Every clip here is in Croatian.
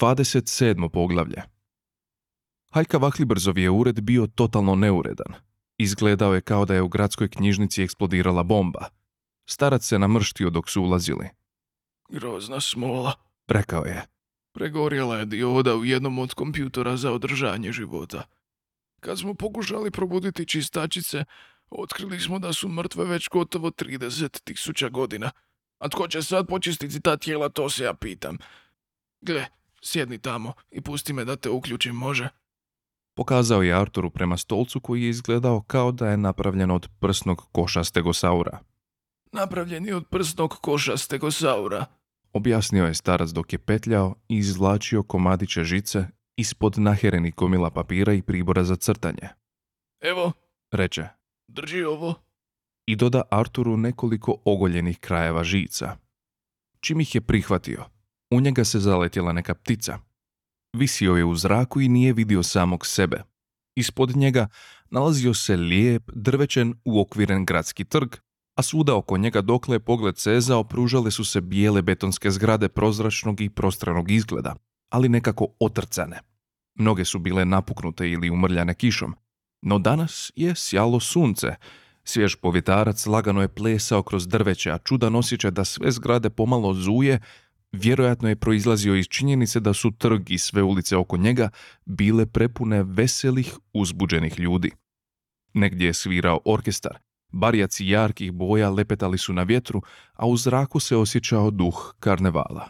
27. poglavlje Haljka Vahlibrzov je ured bio totalno neuredan. Izgledao je kao da je u gradskoj knjižnici eksplodirala bomba. Starac se namrštio dok su ulazili. Grozna smola. Rekao je. Pregorjela je dioda u jednom od kompjutora za održanje života. Kad smo pokušali probuditi čistačice, otkrili smo da su mrtve već gotovo 30 tisuća godina. A tko će sad počistiti ta tijela, to se ja pitam. Gle, sjedni tamo i pusti me da te uključim, može? Pokazao je Arturu prema stolcu koji je izgledao kao da je napravljen od prsnog koša stegosaura. Napravljen je od prsnog koša stegosaura. Objasnio je starac dok je petljao i izvlačio komadiće žice ispod naherenih komila papira i pribora za crtanje. Evo, Reče drži ovo. i doda Arturu nekoliko ogoljenih krajeva žica. Čim ih je prihvatio, u njega se zaletjela neka ptica. Visio je u zraku i nije vidio samog sebe. Ispod njega nalazio se lijep, drvećen, uokviren gradski trg, a svuda oko njega dokle je pogled sezao pružale su se bijele betonske zgrade prozračnog i prostranog izgleda, ali nekako otrcane. Mnoge su bile napuknute ili umrljane kišom, no danas je sjalo sunce. Svjež povjetarac lagano je plesao kroz drveće, a čudan osjećaj da sve zgrade pomalo zuje, vjerojatno je proizlazio iz činjenice da su trg i sve ulice oko njega bile prepune veselih, uzbuđenih ljudi. Negdje je svirao orkestar, barjaci jarkih boja lepetali su na vjetru, a u zraku se osjećao duh karnevala.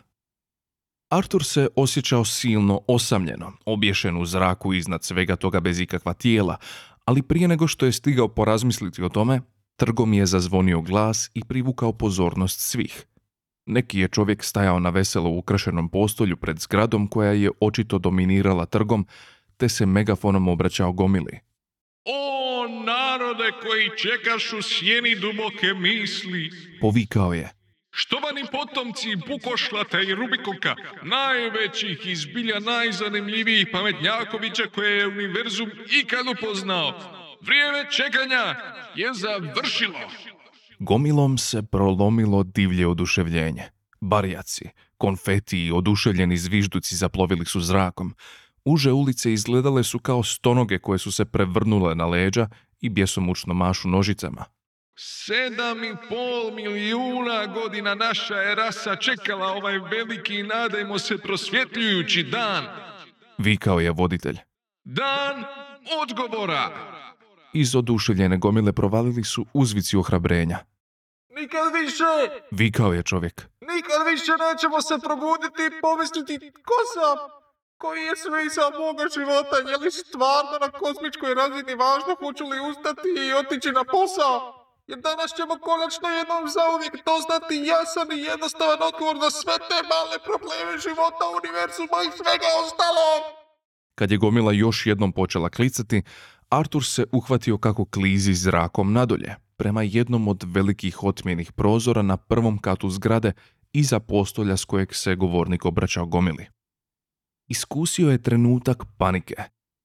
Artur se osjećao silno osamljeno, obješen u zraku iznad svega toga bez ikakva tijela, ali prije nego što je stigao porazmisliti o tome, trgom je zazvonio glas i privukao pozornost svih. Neki je čovjek stajao na veselo ukrašenom postolju pred zgradom koja je očito dominirala trgom, te se megafonom obraćao gomili. O narode koji čekaš u sjeni duboke misli, Povikao je. štovani potomci Bukošlata i Rubikoka, najvećih i zbilja najzanimljivijih pametnjakovića koje je univerzum ikad upoznao. Vrijeme čekanja je završilo. Gomilom se prolomilo divlje oduševljenje. Barjaci, konfeti i oduševljeni zvižduci zaplovili su zrakom. Uže ulice izgledale su kao stonoge koje su se prevrnule na leđa i bjesomučno mašu nožicama. Sedam i pol milijuna godina naša je rasa čekala ovaj veliki i nadajmo se prosvjetljujući dan. Vikao je voditelj. Dan odgovora. Iz oduševljene gomile provalili su uzvici ohrabrenja. Nikad više, Vikao je čovjek. nikad više nećemo se probuditi i pomisliti ko sam, koji je smisao moga života, je li stvarno na kozmičkoj razini važno hoću li ustati i otići na posao? Jer danas ćemo konačno jednom zauvijek doznati jasan i jednostavan odgovor na sve te male probleme života, univerzuma i svega ostalog. Kad je gomila još jednom počela klicati, Artur se uhvatio kako klizi zrakom nadolje, prema jednom od velikih otmjenih prozora na prvom katu zgrade iza postolja s kojeg se govornik obraćao gomili. Iskusio je trenutak panike,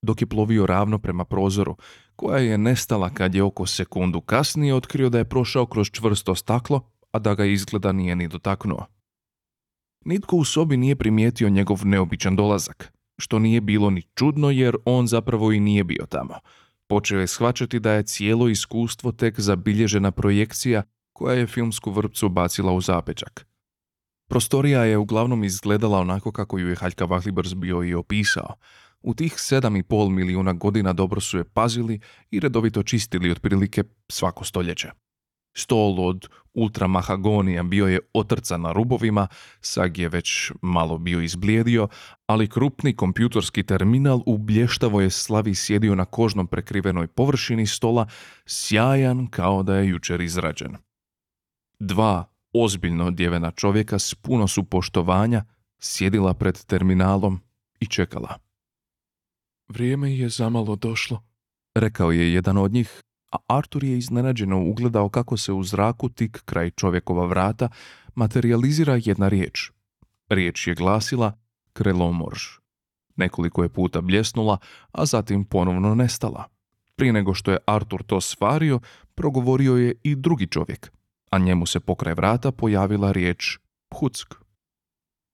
dok je plovio ravno prema prozoru, koja je nestala kad je oko sekundu kasnije otkrio da je prošao kroz čvrsto staklo, a da ga izgleda nije ni dotaknuo. Nitko u sobi nije primijetio njegov neobičan dolazak, što nije bilo ni čudno jer on zapravo i nije bio tamo. Počeo je shvaćati da je cijelo iskustvo tek zabilježena projekcija koja je filmsku vrpcu bacila u zapečak. Prostorija je uglavnom izgledala onako kako ju je Haljka Vahlibrs bio i opisao. U tih 7,5 milijuna godina dobro su je pazili i redovito čistili otprilike svako stoljeće. Stol od ultramahagonija bio je otrcan na rubovima, sag je već malo bio izblijedio, ali krupni kompjutorski terminal u blještavoj je slavi sjedio na kožnom prekrivenoj površini stola, sjajan kao da je jučer izrađen. Dva ozbiljno odjevena čovjeka s puno su poštovanja sjedila pred terminalom i čekala. Vrijeme je zamalo došlo, rekao je jedan od njih, a Artur je iznenađeno ugledao kako se u zraku tik kraj čovjekova vrata materializira jedna riječ. Riječ je glasila krelomorž. Nekoliko je puta bljesnula, a zatim ponovno nestala. Prije nego što je Artur to svario, progovorio je i drugi čovjek, a njemu se pokraj vrata pojavila riječ Huck.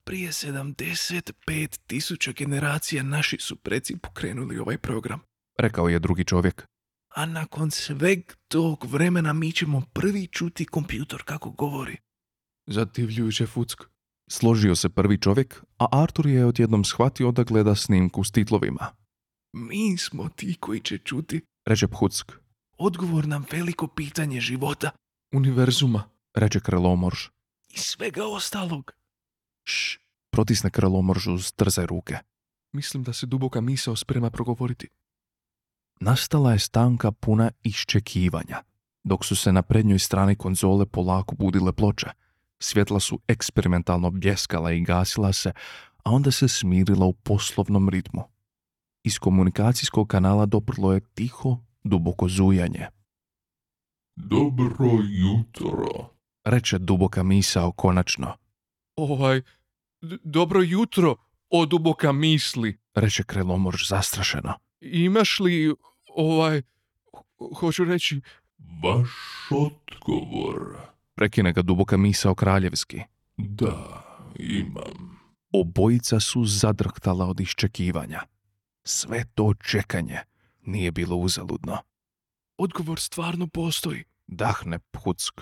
Prije 75 tisuća generacija naši su preci pokrenuli ovaj program, rekao je drugi čovjek. A nakon sveg tog vremena mi ćemo prvi čuti kompjutor kako govori. Zadivljujuće fuck. Složio se prvi čovjek, a Artur je odjednom shvatio da gleda snimku s titlovima. Mi smo ti koji će čuti, reče Phuck. Odgovor na veliko pitanje života. Univerzuma, reče Krelomorž. I svega ostalog. Šš, protisne Krelomorž uz trze ruke. Mislim da se duboka misao sprema progovoriti. Nastala je stanka puna iščekivanja, dok su se na prednjoj strani konzole polako budile ploče. Svjetla su eksperimentalno bljeskala i gasila se, a onda se smirila u poslovnom ritmu. Iz komunikacijskog kanala doprlo je tiho, duboko zujanje. Dobro jutro. Reče duboka misao konačno. Ovaj, d- dobro jutro, o duboka misli. Reče Krelomorž zastrašeno. Imaš li, ovaj, ho- hoću reći, Vaš odgovor. Prekine ga duboka misao kraljevski. Da, imam. Obojica su zadrhtala od iščekivanja. Sve to čekanje nije bilo uzaludno. Odgovor stvarno postoji, dahne Phuck.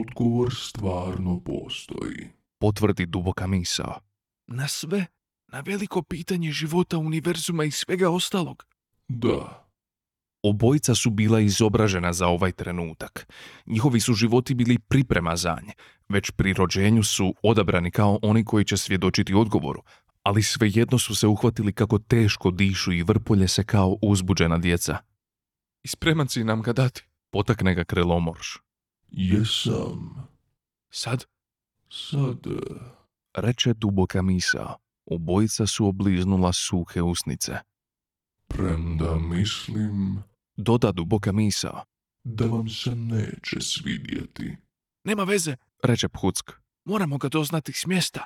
Odgovor stvarno postoji. potvrdi duboka misao. Na sve, na veliko pitanje života, univerzuma i svega ostalog. Da, Obojica su bila izobražena za ovaj trenutak. Njihovi su životi bili priprema za nje. Već pri rođenju su odabrani kao oni koji će svjedočiti odgovoru, ali svejedno su se uhvatili kako teško dišu i vrpolje se kao uzbuđena djeca. i spreman si nam ga dati. Potakne ga krelomorš. jesam. Sad, Sad, reče duboka misao. Obojica su obliznula suhe usnice. premda mislim Doda duboka misao. da vam se neće svidjeti. Nema veze, reče Phuck. Moramo ga doznati s mjesta.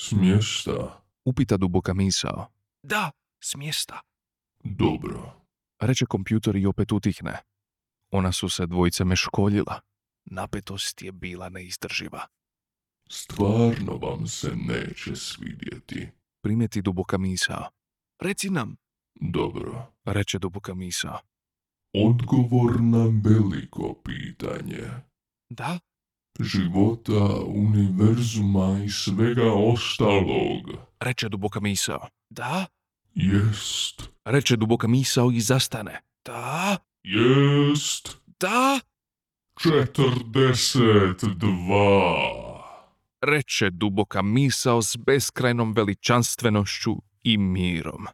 S mjesta, Upita duboka misao. Da, s mjesta. dobro. Reče kompjutor i opet utihne. Ona su se dvojice meškoljila. Napetost je bila neizdrživa. Stvarno vam se neće svidjeti. Primjeti duboka misao. Reci nam, Dobro. reče duboka misao. Odgovor na veliko pitanje. Da? Života, univerzuma i svega ostalog. Reče duboka misao. Da? Jest. Reče duboka misao i zastane. Da? Jest. Da? Četrdeset dva. Reče duboka misao s beskrajnom veličanstvenošću i mirom.